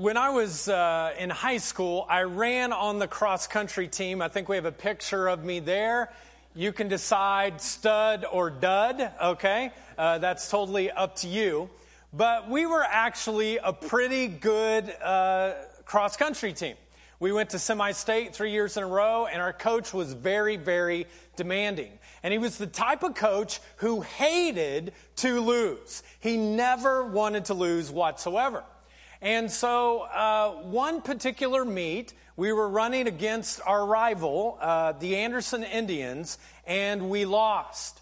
when I was uh, in high school, I ran on the cross country team. I think we have a picture of me there. You can decide stud or dud, okay? Uh, that's totally up to you. But we were actually a pretty good uh, cross country team. We went to semi state three years in a row, and our coach was very, very demanding. And he was the type of coach who hated to lose. He never wanted to lose whatsoever. And so, uh, one particular meet, we were running against our rival, uh, the Anderson Indians, and we lost.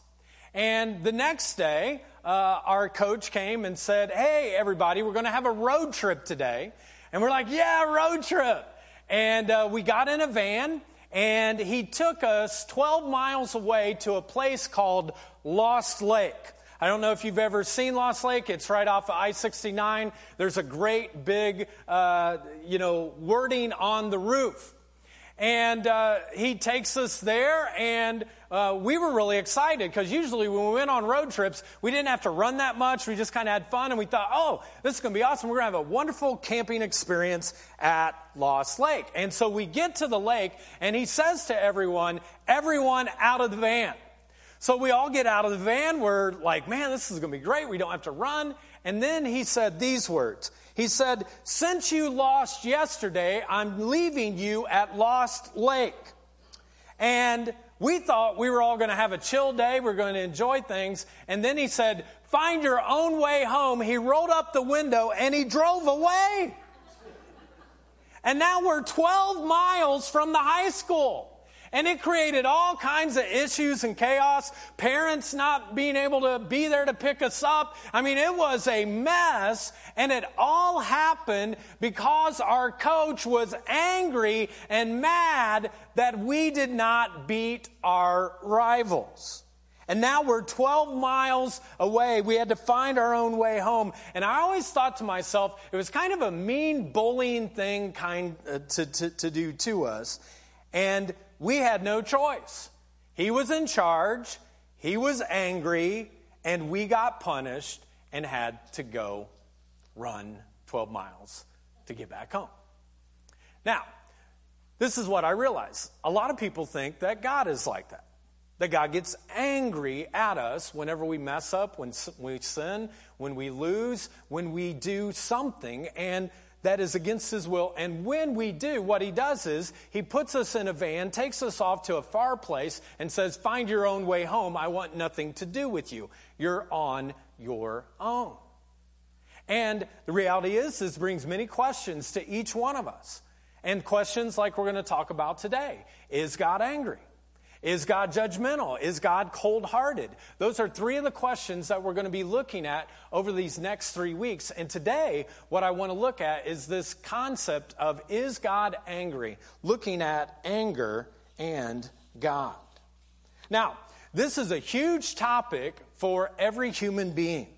And the next day, uh, our coach came and said, Hey, everybody, we're going to have a road trip today. And we're like, Yeah, road trip. And uh, we got in a van, and he took us 12 miles away to a place called Lost Lake. I don't know if you've ever seen Lost Lake. It's right off of I-69. There's a great big, uh, you know, wording on the roof. And uh, he takes us there, and uh, we were really excited because usually when we went on road trips, we didn't have to run that much. We just kind of had fun, and we thought, oh, this is going to be awesome. We're going to have a wonderful camping experience at Lost Lake. And so we get to the lake, and he says to everyone, everyone out of the van. So we all get out of the van. We're like, man, this is going to be great. We don't have to run. And then he said these words. He said, Since you lost yesterday, I'm leaving you at Lost Lake. And we thought we were all going to have a chill day. We are going to enjoy things. And then he said, Find your own way home. He rolled up the window and he drove away. And now we're 12 miles from the high school. And it created all kinds of issues and chaos. Parents not being able to be there to pick us up. I mean, it was a mess. And it all happened because our coach was angry and mad that we did not beat our rivals. And now we're 12 miles away. We had to find our own way home. And I always thought to myself, it was kind of a mean bullying thing kind uh, to, to, to do to us. And we had no choice. He was in charge, he was angry, and we got punished and had to go run 12 miles to get back home. Now, this is what I realize. A lot of people think that God is like that. That God gets angry at us whenever we mess up, when we sin, when we lose, when we do something. And that is against his will. And when we do, what he does is he puts us in a van, takes us off to a far place, and says, Find your own way home. I want nothing to do with you. You're on your own. And the reality is, this brings many questions to each one of us. And questions like we're going to talk about today Is God angry? Is God judgmental? Is God cold hearted? Those are three of the questions that we're going to be looking at over these next three weeks. And today, what I want to look at is this concept of is God angry? Looking at anger and God. Now, this is a huge topic for every human being.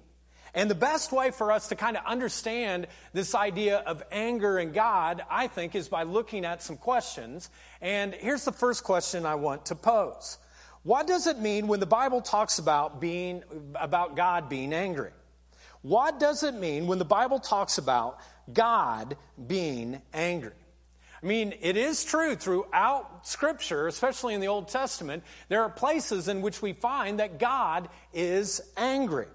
And the best way for us to kind of understand this idea of anger and God, I think, is by looking at some questions. And here's the first question I want to pose. What does it mean when the Bible talks about being about God being angry? What does it mean when the Bible talks about God being angry? I mean, it is true throughout Scripture, especially in the Old Testament, there are places in which we find that God is angry.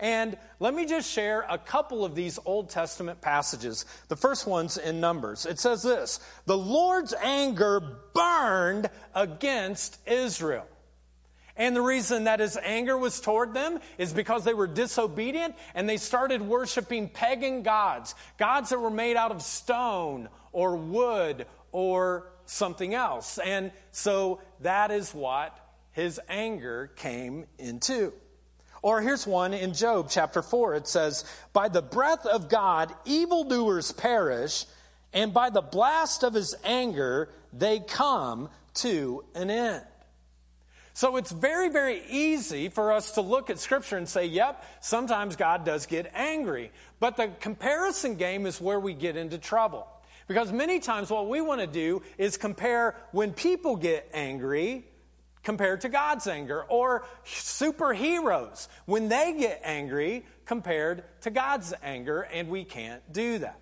And let me just share a couple of these Old Testament passages. The first one's in Numbers. It says this The Lord's anger burned against Israel. And the reason that his anger was toward them is because they were disobedient and they started worshiping pagan gods, gods that were made out of stone or wood or something else. And so that is what his anger came into. Or here's one in Job chapter 4. It says, By the breath of God, evildoers perish, and by the blast of his anger, they come to an end. So it's very, very easy for us to look at Scripture and say, yep, sometimes God does get angry. But the comparison game is where we get into trouble. Because many times what we want to do is compare when people get angry compared to God's anger, or superheroes when they get angry compared to God's anger, and we can't do that.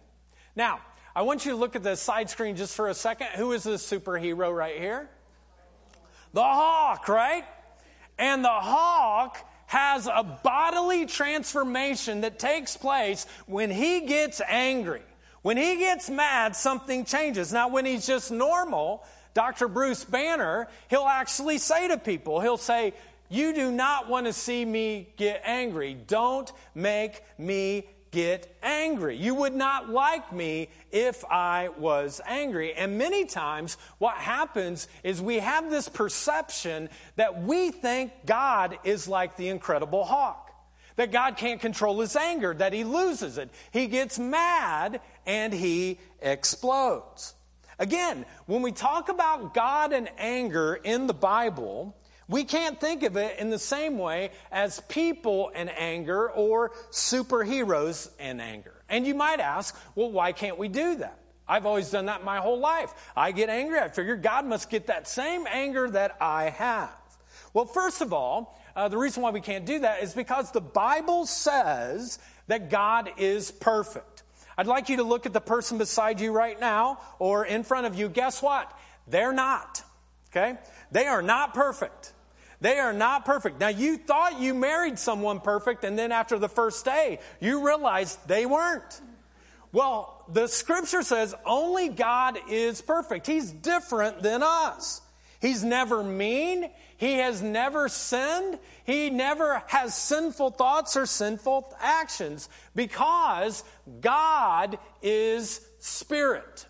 Now, I want you to look at the side screen just for a second. Who is this superhero right here? The Hulk, right? And the Hulk has a bodily transformation that takes place when he gets angry. When he gets mad, something changes. Now, when he's just normal, Dr. Bruce Banner, he'll actually say to people, he'll say, You do not want to see me get angry. Don't make me get angry. You would not like me if I was angry. And many times, what happens is we have this perception that we think God is like the Incredible Hulk. That God can't control his anger, that he loses it. He gets mad and he explodes. Again, when we talk about God and anger in the Bible, we can't think of it in the same way as people and anger or superheroes and anger. And you might ask, well, why can't we do that? I've always done that my whole life. I get angry. I figure God must get that same anger that I have. Well, first of all, uh, the reason why we can't do that is because the Bible says that God is perfect. I'd like you to look at the person beside you right now or in front of you. Guess what? They're not. Okay? They are not perfect. They are not perfect. Now, you thought you married someone perfect, and then after the first day, you realized they weren't. Well, the scripture says only God is perfect. He's different than us. He's never mean. He has never sinned. He never has sinful thoughts or sinful actions because God is spirit.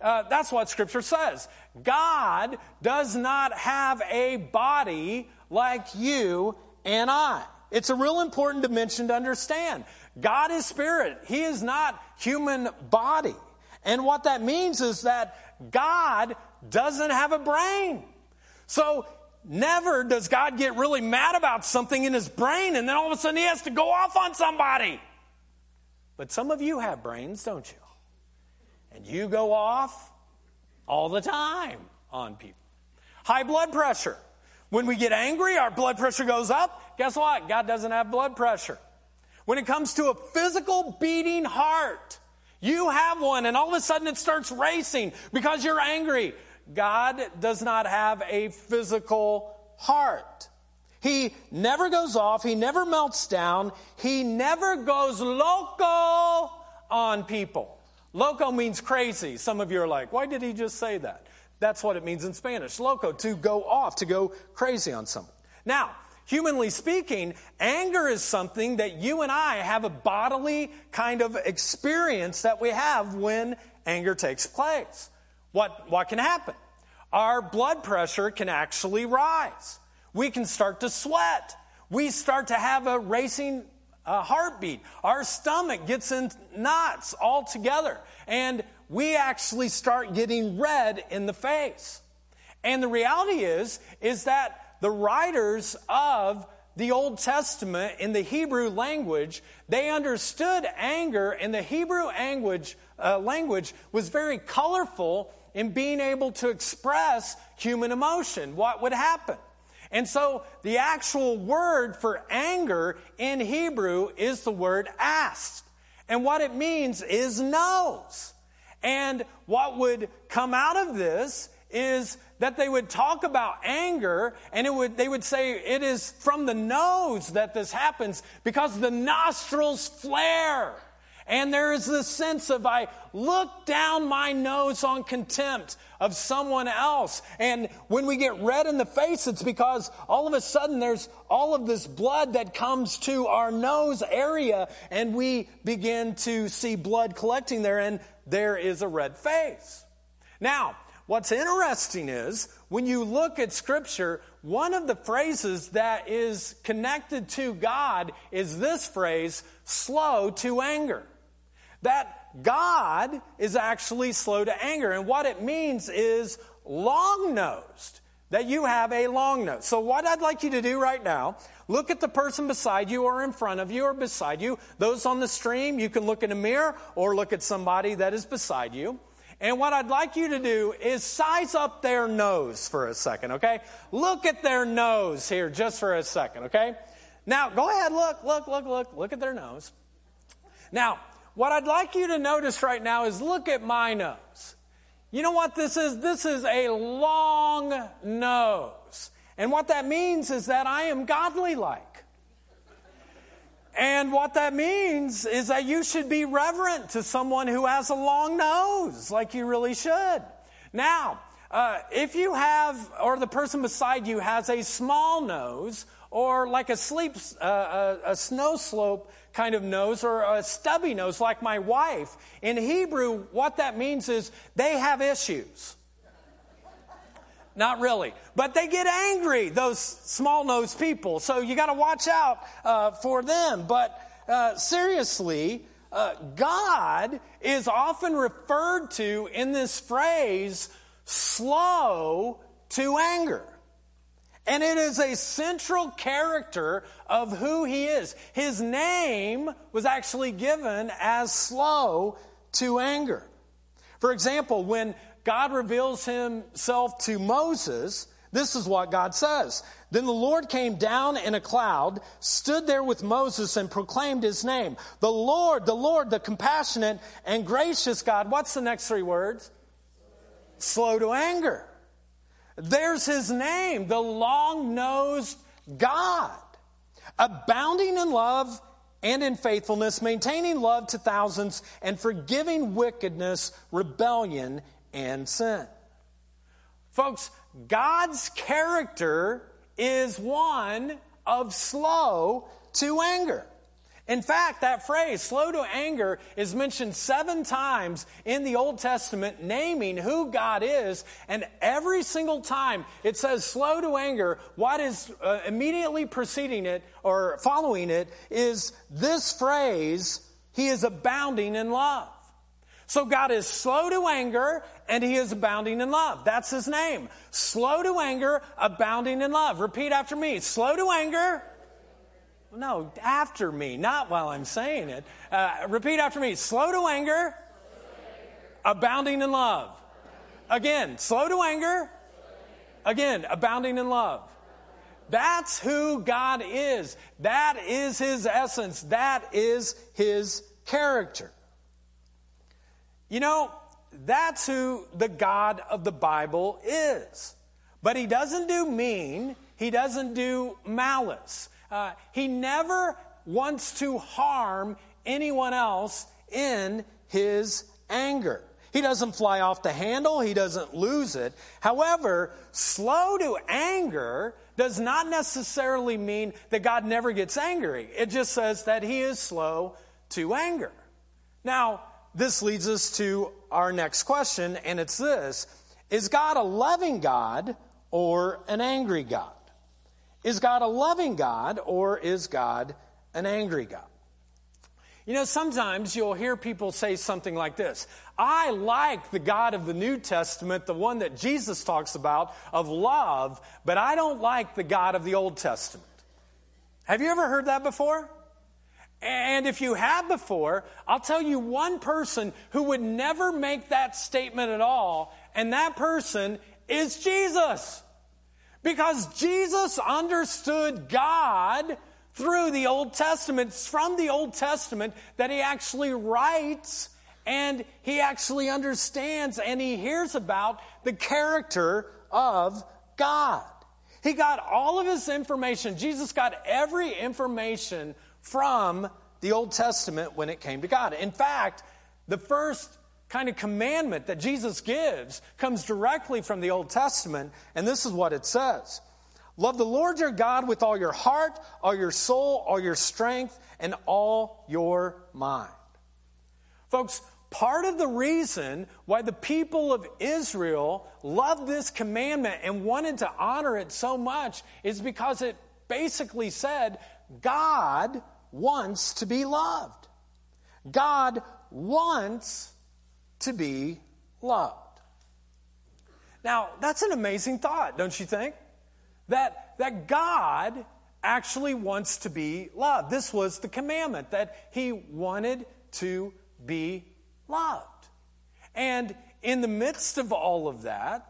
Uh, that's what Scripture says. God does not have a body like you and I. It's a real important dimension to understand. God is spirit. He is not human body. And what that means is that God doesn't have a brain. So never does God get really mad about something in his brain and then all of a sudden he has to go off on somebody. But some of you have brains, don't you? And you go off all the time on people. High blood pressure. When we get angry, our blood pressure goes up. Guess what? God doesn't have blood pressure. When it comes to a physical beating heart, you have one and all of a sudden it starts racing because you're angry. God does not have a physical heart. He never goes off. He never melts down. He never goes loco on people. Loco means crazy. Some of you are like, why did he just say that? That's what it means in Spanish. Loco, to go off, to go crazy on someone. Now, humanly speaking, anger is something that you and I have a bodily kind of experience that we have when anger takes place. What, what can happen? Our blood pressure can actually rise. We can start to sweat. We start to have a racing a heartbeat. Our stomach gets in knots all together. And we actually start getting red in the face. And the reality is, is that the writers of the Old Testament in the Hebrew language, they understood anger, and the Hebrew language, uh, language was very colorful in being able to express human emotion. What would happen? And so the actual word for anger in Hebrew is the word aph. And what it means is nose. And what would come out of this is that they would talk about anger and it would, they would say it is from the nose that this happens because the nostrils flare. And there is this sense of I look down my nose on contempt of someone else. And when we get red in the face, it's because all of a sudden there's all of this blood that comes to our nose area and we begin to see blood collecting there and there is a red face. Now, what's interesting is when you look at scripture, one of the phrases that is connected to God is this phrase, slow to anger that God is actually slow to anger. And what it means is long nosed, that you have a long nose. So, what I'd like you to do right now, look at the person beside you or in front of you or beside you. Those on the stream, you can look in a mirror or look at somebody that is beside you. And what I'd like you to do is size up their nose for a second, okay? Look at their nose here just for a second, okay? Now, go ahead, look, look, look, look, look at their nose. Now, what I'd like you to notice right now is look at my nose. You know what this is? This is a long nose. And what that means is that I am godly like. And what that means is that you should be reverent to someone who has a long nose, like you really should. Now, uh, if you have, or the person beside you has a small nose, or like a sleep, uh, a, a snow slope kind of nose, or a stubby nose, like my wife, in Hebrew, what that means is they have issues. Not really. But they get angry, those small nosed people. So you got to watch out uh, for them. But uh, seriously, uh, God is often referred to in this phrase, slow to anger. And it is a central character of who he is. His name was actually given as slow to anger. For example, when God reveals himself to Moses, this is what God says. Then the Lord came down in a cloud, stood there with Moses, and proclaimed his name. The Lord, the Lord, the compassionate and gracious God. What's the next three words? Slow to anger. There's his name, the long nosed God. Abounding in love and in faithfulness, maintaining love to thousands, and forgiving wickedness, rebellion, and sin. Folks, God's character is one of slow to anger. In fact, that phrase, slow to anger, is mentioned seven times in the Old Testament, naming who God is. And every single time it says slow to anger, what is uh, immediately preceding it or following it is this phrase, He is abounding in love. So God is slow to anger and he is abounding in love. That's his name. Slow to anger, abounding in love. Repeat after me. Slow to anger. No, after me, not while I'm saying it. Uh, repeat after me. Slow to anger, abounding in love. Again, slow to anger. Again, abounding in love. That's who God is. That is his essence. That is his character. You know, that's who the God of the Bible is. But he doesn't do mean, he doesn't do malice. Uh, he never wants to harm anyone else in his anger. He doesn't fly off the handle, he doesn't lose it. However, slow to anger does not necessarily mean that God never gets angry. It just says that he is slow to anger. Now, this leads us to our next question, and it's this Is God a loving God or an angry God? Is God a loving God or is God an angry God? You know, sometimes you'll hear people say something like this I like the God of the New Testament, the one that Jesus talks about, of love, but I don't like the God of the Old Testament. Have you ever heard that before? And if you have before, I'll tell you one person who would never make that statement at all, and that person is Jesus. Because Jesus understood God through the Old Testament. It's from the Old Testament that he actually writes and he actually understands and he hears about the character of God. He got all of his information. Jesus got every information from the Old Testament when it came to God. In fact, the first kind of commandment that Jesus gives comes directly from the Old Testament, and this is what it says Love the Lord your God with all your heart, all your soul, all your strength, and all your mind. Folks, part of the reason why the people of Israel loved this commandment and wanted to honor it so much is because it basically said God wants to be loved. God wants to be loved. Now, that's an amazing thought, don't you think? That, that God actually wants to be loved. This was the commandment that he wanted to be loved. And in the midst of all of that,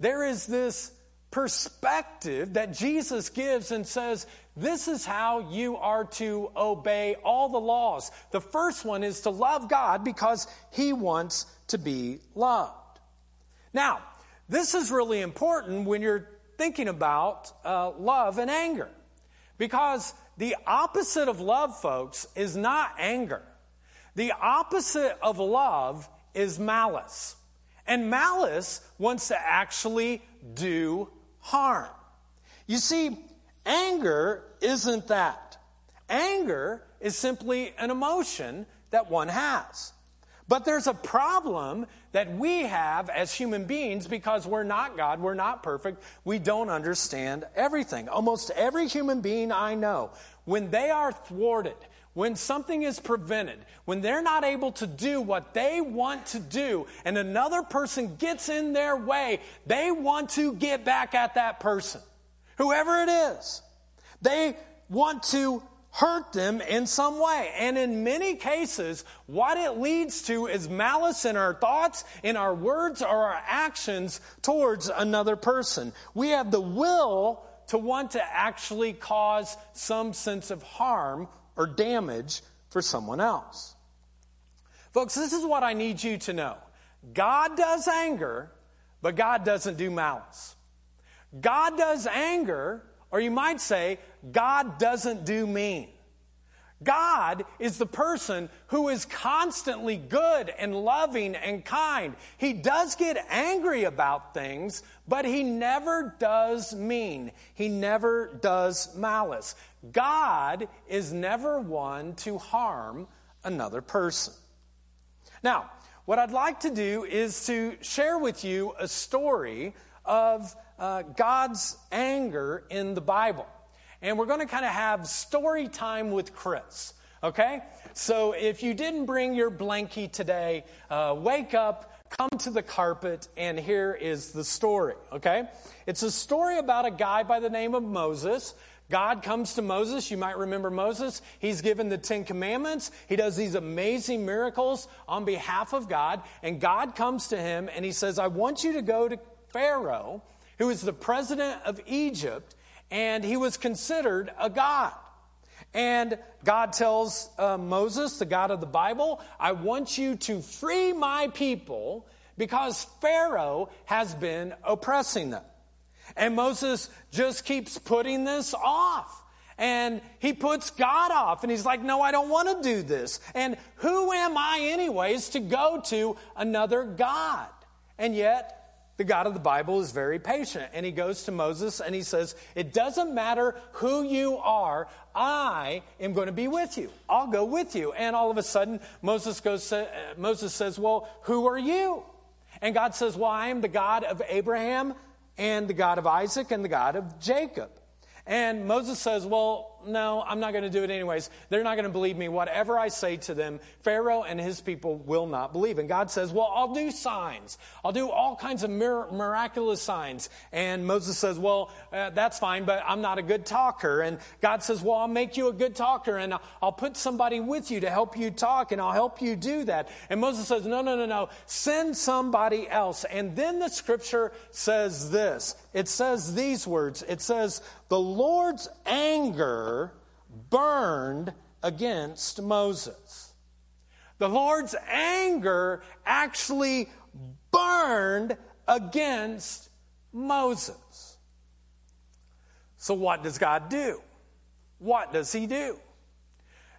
there is this perspective that Jesus gives and says, this is how you are to obey all the laws. The first one is to love God because He wants to be loved. Now, this is really important when you're thinking about uh, love and anger because the opposite of love, folks, is not anger. The opposite of love is malice. And malice wants to actually do harm. You see, anger isn't that. Anger is simply an emotion that one has. But there's a problem that we have as human beings because we're not God, we're not perfect, we don't understand everything. Almost every human being I know, when they are thwarted, when something is prevented, when they're not able to do what they want to do, and another person gets in their way, they want to get back at that person, whoever it is. They want to hurt them in some way. And in many cases, what it leads to is malice in our thoughts, in our words, or our actions towards another person. We have the will to want to actually cause some sense of harm or damage for someone else. Folks, this is what I need you to know God does anger, but God doesn't do malice. God does anger, or you might say, God doesn't do mean. God is the person who is constantly good and loving and kind. He does get angry about things, but he never does mean. He never does malice. God is never one to harm another person. Now, what I'd like to do is to share with you a story of uh, God's anger in the Bible and we're going to kind of have story time with Chris. Okay? So if you didn't bring your blankie today, uh, wake up, come to the carpet, and here is the story. Okay? It's a story about a guy by the name of Moses. God comes to Moses. You might remember Moses. He's given the Ten Commandments. He does these amazing miracles on behalf of God. And God comes to him and he says, I want you to go to Pharaoh, who is the president of Egypt, and he was considered a god. And God tells uh, Moses, the God of the Bible, I want you to free my people because Pharaoh has been oppressing them. And Moses just keeps putting this off. And he puts God off and he's like, No, I don't want to do this. And who am I, anyways, to go to another God? And yet, the God of the Bible is very patient. And he goes to Moses and he says, It doesn't matter who you are, I am going to be with you. I'll go with you. And all of a sudden, Moses, goes, uh, Moses says, Well, who are you? And God says, Well, I am the God of Abraham and the God of Isaac and the God of Jacob. And Moses says, Well, no, I'm not going to do it anyways. They're not going to believe me. Whatever I say to them, Pharaoh and his people will not believe. And God says, Well, I'll do signs. I'll do all kinds of mir- miraculous signs. And Moses says, Well, uh, that's fine, but I'm not a good talker. And God says, Well, I'll make you a good talker and I'll put somebody with you to help you talk and I'll help you do that. And Moses says, No, no, no, no. Send somebody else. And then the scripture says this it says these words it says, The Lord's anger burned against Moses. The Lord's anger actually burned against Moses. So, what does God do? What does He do?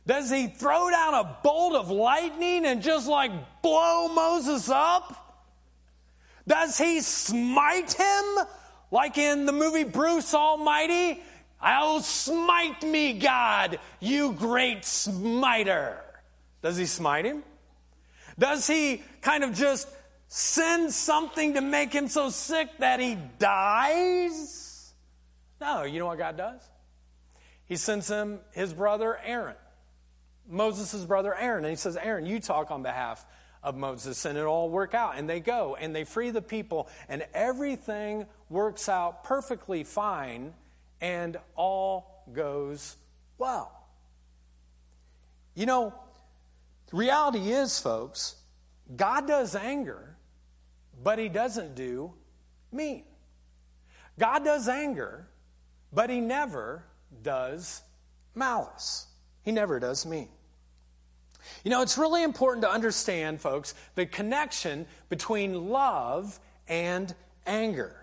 Does He throw down a bolt of lightning and just like blow Moses up? Does He smite him like in the movie Bruce Almighty? I'll smite me, God, you great smiter. Does he smite him? Does he kind of just send something to make him so sick that he dies? No, you know what God does? He sends him his brother Aaron, Moses' brother Aaron, and he says, Aaron, you talk on behalf of Moses, and it'll all work out. And they go and they free the people, and everything works out perfectly fine and all goes well. You know, the reality is, folks, God does anger, but He doesn't do mean. God does anger, but He never does malice. He never does mean. You know, it's really important to understand, folks, the connection between love and anger.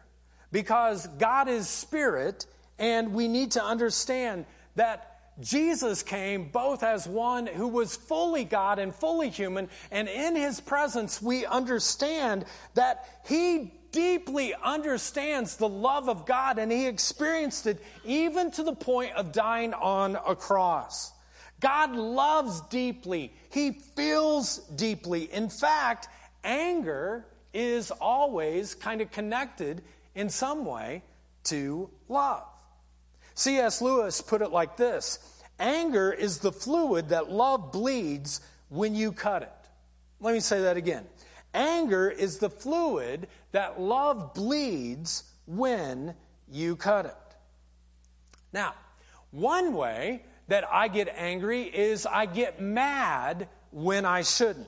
Because God is spirit, and we need to understand that Jesus came both as one who was fully God and fully human, and in his presence, we understand that he deeply understands the love of God, and he experienced it even to the point of dying on a cross. God loves deeply, He feels deeply. In fact, anger is always kind of connected in some way to love. C.S. Lewis put it like this Anger is the fluid that love bleeds when you cut it. Let me say that again. Anger is the fluid that love bleeds when you cut it. Now, one way that I get angry is I get mad when I shouldn't.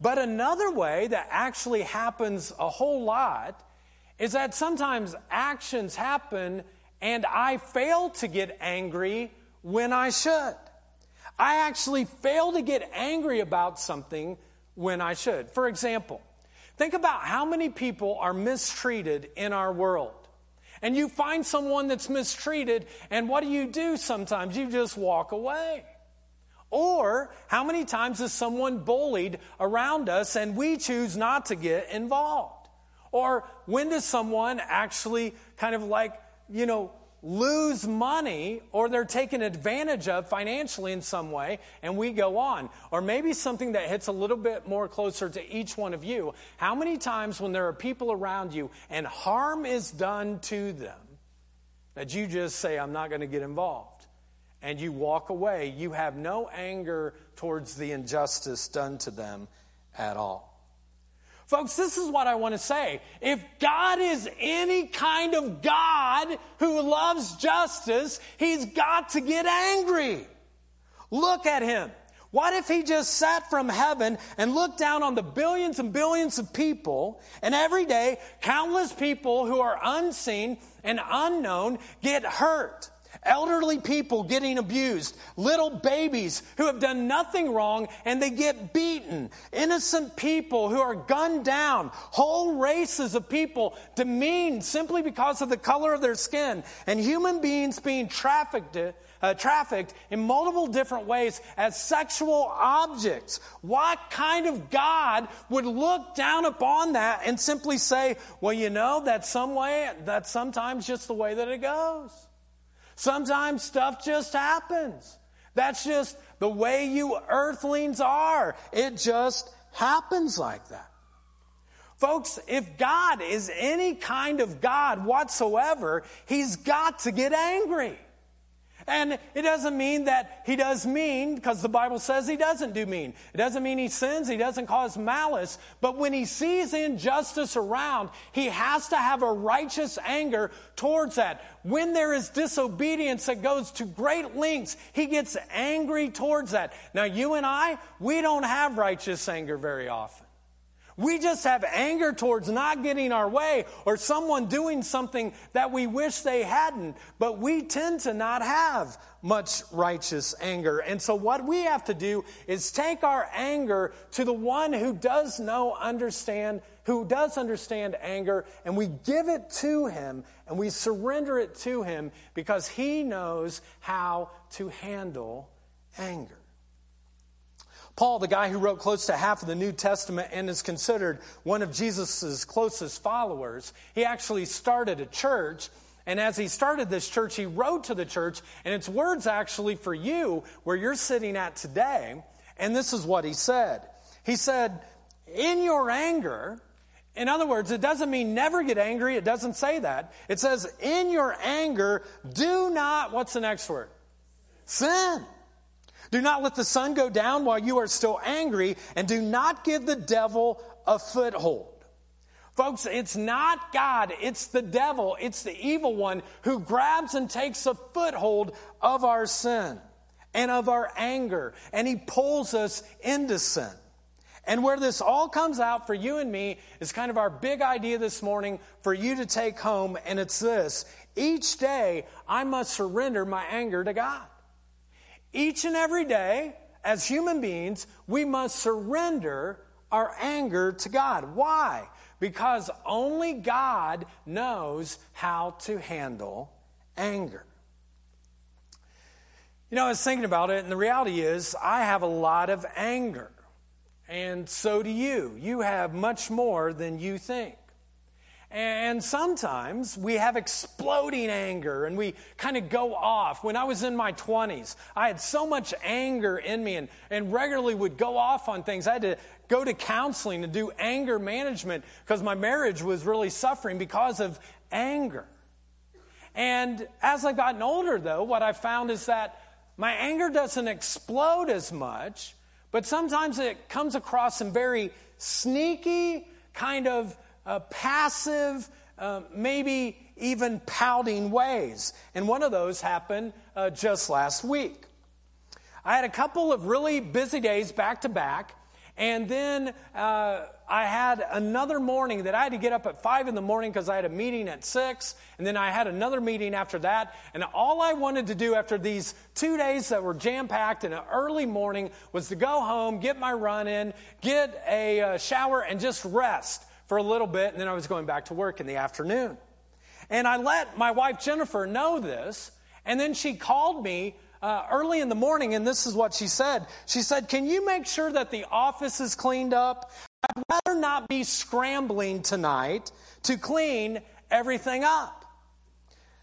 But another way that actually happens a whole lot is that sometimes actions happen and I fail to get angry when I should. I actually fail to get angry about something when I should. For example, think about how many people are mistreated in our world and you find someone that's mistreated, and what do you do sometimes? You just walk away. Or how many times is someone bullied around us and we choose not to get involved? Or when does someone actually kind of like, you know, lose money or they're taken advantage of financially in some way and we go on. Or maybe something that hits a little bit more closer to each one of you. How many times when there are people around you and harm is done to them that you just say, I'm not going to get involved? And you walk away. You have no anger towards the injustice done to them at all. Folks, this is what I want to say. If God is any kind of God who loves justice, he's got to get angry. Look at him. What if he just sat from heaven and looked down on the billions and billions of people, and every day, countless people who are unseen and unknown get hurt? Elderly people getting abused, little babies who have done nothing wrong and they get beaten, innocent people who are gunned down, whole races of people demeaned simply because of the color of their skin, and human beings being trafficked. Uh, trafficked in multiple different ways as sexual objects. What kind of God would look down upon that and simply say, well, you know, that's some way, that's sometimes just the way that it goes? Sometimes stuff just happens. That's just the way you earthlings are. It just happens like that. Folks, if God is any kind of God whatsoever, He's got to get angry. And it doesn't mean that he does mean, because the Bible says he doesn't do mean. It doesn't mean he sins, he doesn't cause malice. But when he sees injustice around, he has to have a righteous anger towards that. When there is disobedience that goes to great lengths, he gets angry towards that. Now, you and I, we don't have righteous anger very often. We just have anger towards not getting our way or someone doing something that we wish they hadn't, but we tend to not have much righteous anger. And so what we have to do is take our anger to the one who does know, understand, who does understand anger, and we give it to him and we surrender it to him because he knows how to handle anger. Paul, the guy who wrote close to half of the New Testament and is considered one of Jesus' closest followers, he actually started a church. And as he started this church, he wrote to the church, and it's words actually for you where you're sitting at today. And this is what he said He said, In your anger, in other words, it doesn't mean never get angry. It doesn't say that. It says, in your anger, do not, what's the next word? Sin. Do not let the sun go down while you are still angry, and do not give the devil a foothold. Folks, it's not God, it's the devil, it's the evil one who grabs and takes a foothold of our sin and of our anger, and he pulls us into sin. And where this all comes out for you and me is kind of our big idea this morning for you to take home, and it's this each day, I must surrender my anger to God. Each and every day, as human beings, we must surrender our anger to God. Why? Because only God knows how to handle anger. You know, I was thinking about it, and the reality is, I have a lot of anger. And so do you. You have much more than you think. And sometimes we have exploding anger and we kind of go off. When I was in my 20s, I had so much anger in me and, and regularly would go off on things. I had to go to counseling and do anger management because my marriage was really suffering because of anger. And as I've gotten older, though, what I found is that my anger doesn't explode as much, but sometimes it comes across in very sneaky, kind of uh, passive, uh, maybe even pouting ways. And one of those happened uh, just last week. I had a couple of really busy days back to back, and then uh, I had another morning that I had to get up at five in the morning because I had a meeting at six, and then I had another meeting after that. And all I wanted to do after these two days that were jam packed in an early morning was to go home, get my run in, get a uh, shower, and just rest for a little bit, and then I was going back to work in the afternoon. And I let my wife Jennifer know this, and then she called me uh, early in the morning, and this is what she said. She said, Can you make sure that the office is cleaned up? I'd rather not be scrambling tonight to clean everything up.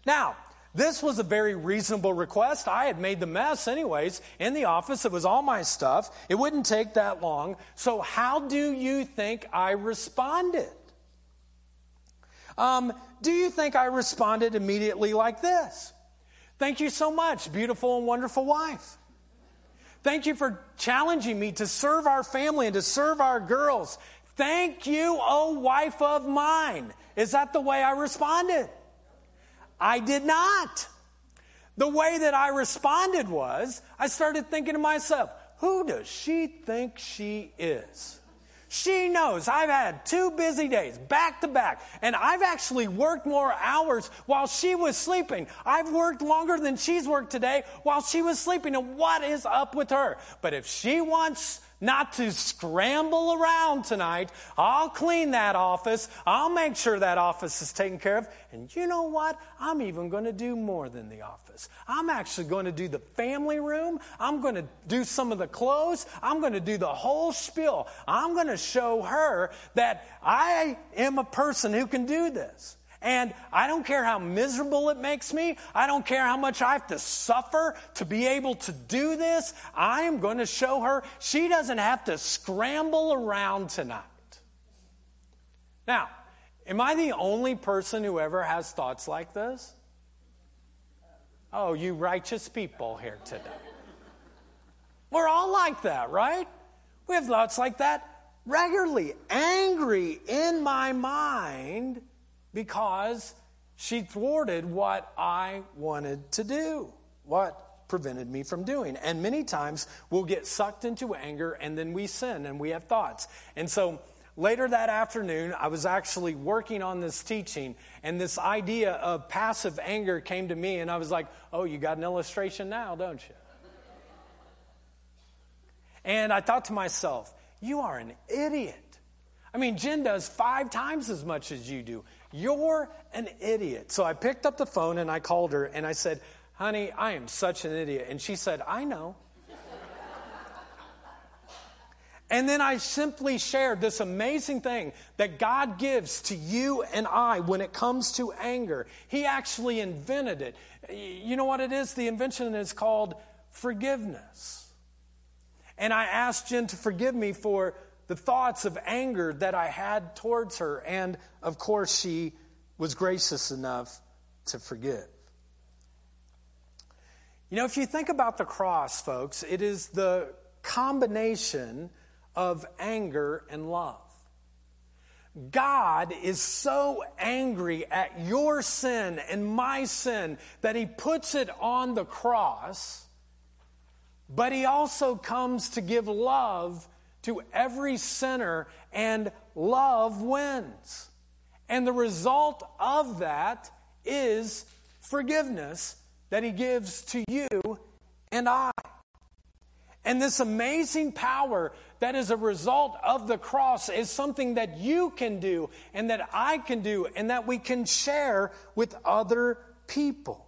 Now, this was a very reasonable request. I had made the mess, anyways, in the office. It was all my stuff. It wouldn't take that long. So, how do you think I responded? Um, do you think I responded immediately like this? Thank you so much, beautiful and wonderful wife. Thank you for challenging me to serve our family and to serve our girls. Thank you, oh wife of mine. Is that the way I responded? I did not. The way that I responded was I started thinking to myself, who does she think she is? She knows I've had two busy days back to back, and I've actually worked more hours while she was sleeping. I've worked longer than she's worked today while she was sleeping. And what is up with her? But if she wants not to scramble around tonight. I'll clean that office. I'll make sure that office is taken care of. And you know what? I'm even going to do more than the office. I'm actually going to do the family room. I'm going to do some of the clothes. I'm going to do the whole spiel. I'm going to show her that I am a person who can do this. And I don't care how miserable it makes me. I don't care how much I have to suffer to be able to do this. I am going to show her she doesn't have to scramble around tonight. Now, am I the only person who ever has thoughts like this? Oh, you righteous people here today. We're all like that, right? We have thoughts like that regularly, angry in my mind because she thwarted what I wanted to do, what prevented me from doing. And many times we'll get sucked into anger and then we sin and we have thoughts. And so later that afternoon, I was actually working on this teaching, and this idea of passive anger came to me, and I was like, oh, you got an illustration now, don't you? And I thought to myself, you are an idiot. I mean, Jen does five times as much as you do. You're an idiot. So I picked up the phone and I called her and I said, Honey, I am such an idiot. And she said, I know. and then I simply shared this amazing thing that God gives to you and I when it comes to anger. He actually invented it. You know what it is? The invention is called forgiveness. And I asked Jen to forgive me for the thoughts of anger that I had towards her. And of course, she was gracious enough to forgive. You know, if you think about the cross, folks, it is the combination of anger and love. God is so angry at your sin and my sin that he puts it on the cross, but he also comes to give love to every sinner, and love wins. And the result of that is forgiveness that he gives to you and I. And this amazing power that is a result of the cross is something that you can do and that I can do and that we can share with other people.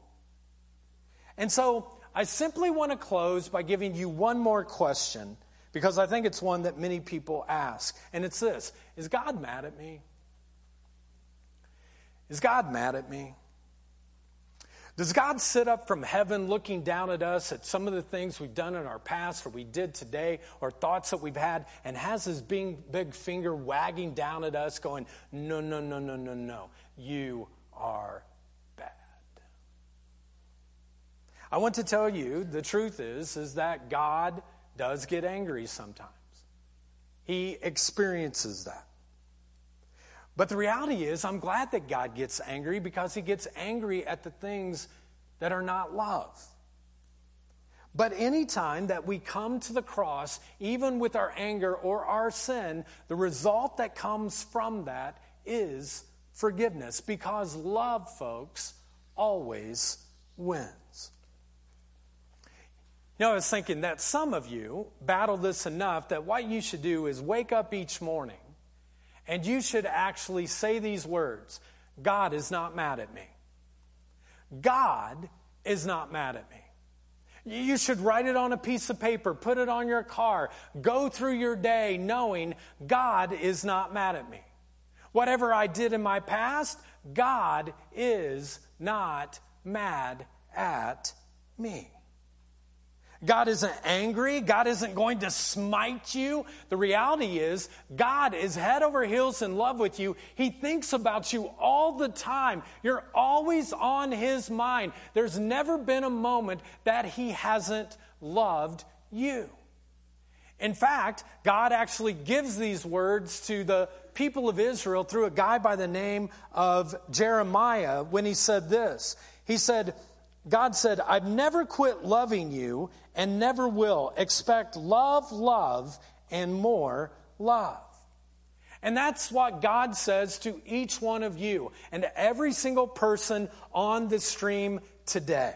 And so I simply want to close by giving you one more question because I think it's one that many people ask. And it's this Is God mad at me? Is God mad at me? Does God sit up from heaven looking down at us at some of the things we've done in our past or we did today or thoughts that we've had and has his big, big finger wagging down at us going, no, no, no, no, no, no. You are bad. I want to tell you the truth is, is that God does get angry sometimes. He experiences that. But the reality is, I'm glad that God gets angry because he gets angry at the things that are not love. But anytime that we come to the cross, even with our anger or our sin, the result that comes from that is forgiveness because love, folks, always wins. Know, I was thinking that some of you battle this enough that what you should do is wake up each morning and you should actually say these words God is not mad at me. God is not mad at me. You should write it on a piece of paper, put it on your car, go through your day knowing God is not mad at me. Whatever I did in my past, God is not mad at me. God isn't angry. God isn't going to smite you. The reality is, God is head over heels in love with you. He thinks about you all the time. You're always on His mind. There's never been a moment that He hasn't loved you. In fact, God actually gives these words to the people of Israel through a guy by the name of Jeremiah when he said this. He said, God said, I've never quit loving you and never will. Expect love, love, and more love. And that's what God says to each one of you and to every single person on the stream today.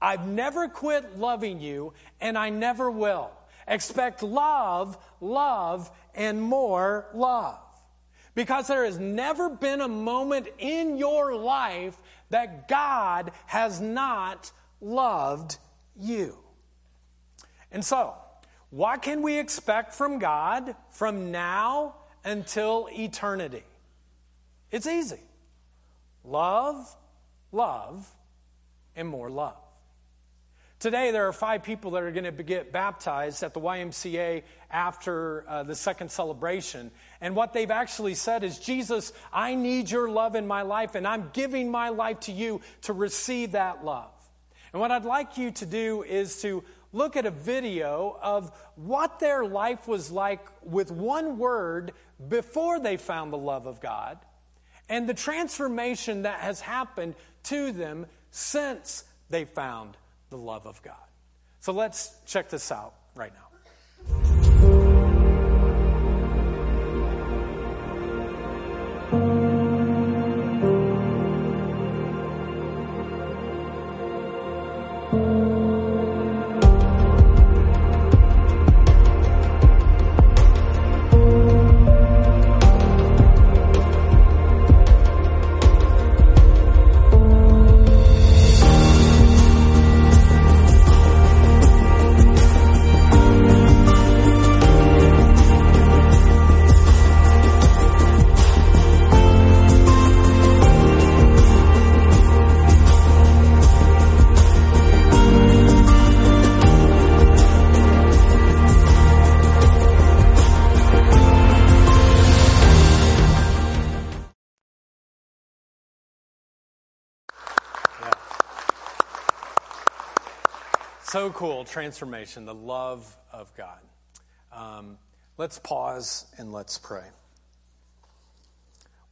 I've never quit loving you and I never will. Expect love, love, and more love. Because there has never been a moment in your life that God has not loved you. And so, what can we expect from God from now until eternity? It's easy love, love, and more love. Today, there are five people that are going to get baptized at the YMCA after uh, the second celebration. And what they've actually said is, Jesus, I need your love in my life, and I'm giving my life to you to receive that love. And what I'd like you to do is to look at a video of what their life was like with one word before they found the love of God and the transformation that has happened to them since they found the love of God. So let's check this out right now. So cool, transformation, the love of God. Um, let's pause and let's pray.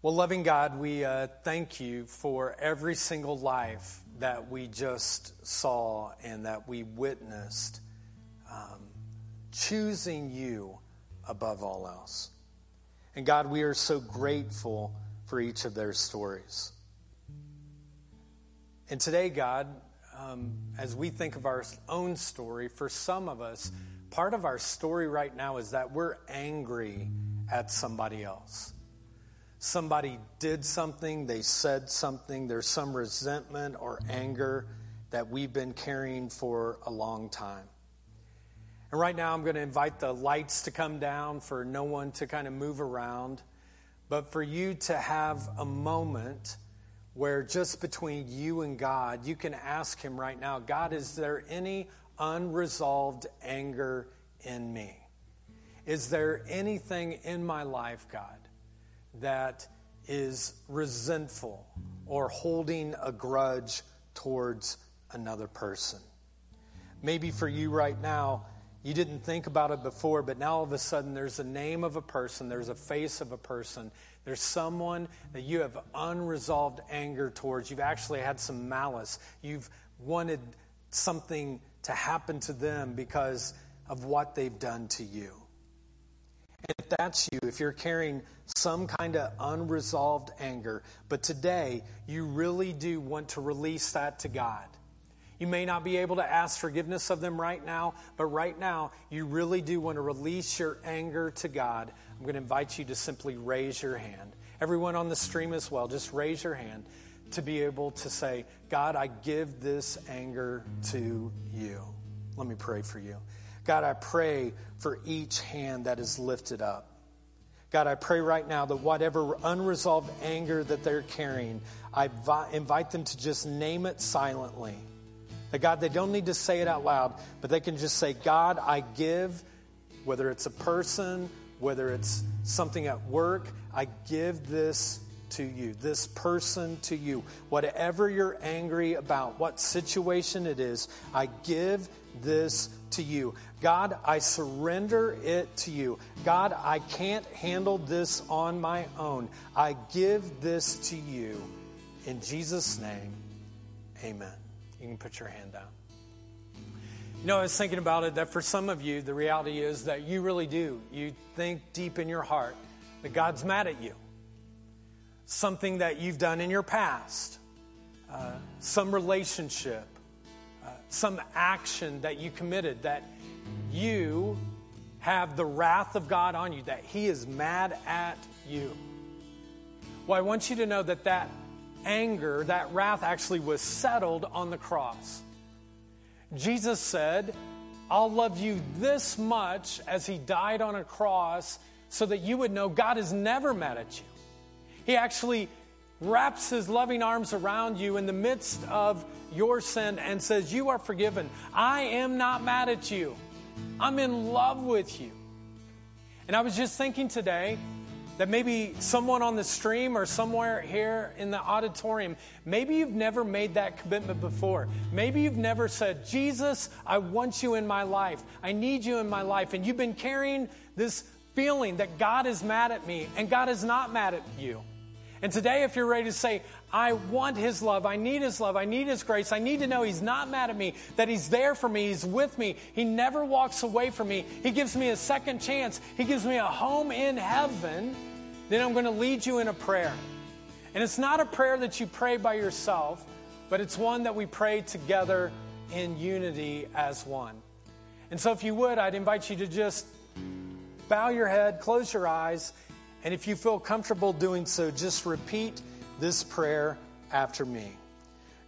Well, loving God, we uh, thank you for every single life that we just saw and that we witnessed, um, choosing you above all else. And God, we are so grateful for each of their stories. And today, God, um, as we think of our own story, for some of us, part of our story right now is that we're angry at somebody else. Somebody did something, they said something, there's some resentment or anger that we've been carrying for a long time. And right now, I'm going to invite the lights to come down for no one to kind of move around, but for you to have a moment where just between you and God, you can ask Him right now God, is there any unresolved anger in me? Is there anything in my life, God, that is resentful or holding a grudge towards another person? Maybe for you right now, you didn't think about it before, but now all of a sudden there's a name of a person, there's a face of a person there's someone that you have unresolved anger towards. You've actually had some malice. You've wanted something to happen to them because of what they've done to you. And if that's you, if you're carrying some kind of unresolved anger, but today you really do want to release that to God. You may not be able to ask forgiveness of them right now, but right now you really do want to release your anger to God I'm going to invite you to simply raise your hand. Everyone on the stream as well, just raise your hand to be able to say, God, I give this anger to you. Let me pray for you. God, I pray for each hand that is lifted up. God, I pray right now that whatever unresolved anger that they're carrying, I invite them to just name it silently. That God, they don't need to say it out loud, but they can just say, God, I give, whether it's a person, whether it's something at work, I give this to you, this person to you. Whatever you're angry about, what situation it is, I give this to you. God, I surrender it to you. God, I can't handle this on my own. I give this to you. In Jesus' name, amen. You can put your hand down. You know, I was thinking about it that for some of you, the reality is that you really do. You think deep in your heart that God's mad at you. Something that you've done in your past, uh, some relationship, uh, some action that you committed that you have the wrath of God on you, that He is mad at you. Well, I want you to know that that anger, that wrath actually was settled on the cross. Jesus said, I'll love you this much as he died on a cross so that you would know God is never mad at you. He actually wraps his loving arms around you in the midst of your sin and says, You are forgiven. I am not mad at you. I'm in love with you. And I was just thinking today, that maybe someone on the stream or somewhere here in the auditorium, maybe you've never made that commitment before. Maybe you've never said, Jesus, I want you in my life. I need you in my life. And you've been carrying this feeling that God is mad at me, and God is not mad at you. And today, if you're ready to say, I want His love, I need His love, I need His grace, I need to know He's not mad at me, that He's there for me, He's with me, He never walks away from me, He gives me a second chance, He gives me a home in heaven then I'm going to lead you in a prayer. And it's not a prayer that you pray by yourself, but it's one that we pray together in unity as one. And so, if you would, I'd invite you to just bow your head, close your eyes, and if you feel comfortable doing so, just repeat this prayer after me.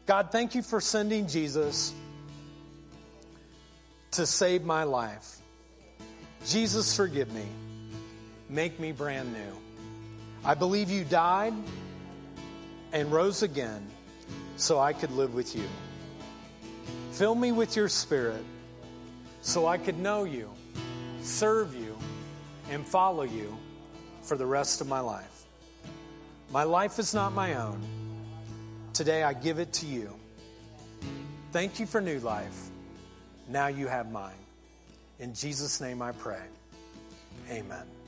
God, thank you for sending Jesus to save my life. Jesus, forgive me. Make me brand new. I believe you died and rose again so I could live with you. Fill me with your spirit so I could know you, serve you, and follow you for the rest of my life. My life is not my own. Today I give it to you. Thank you for new life. Now you have mine. In Jesus' name I pray. Amen.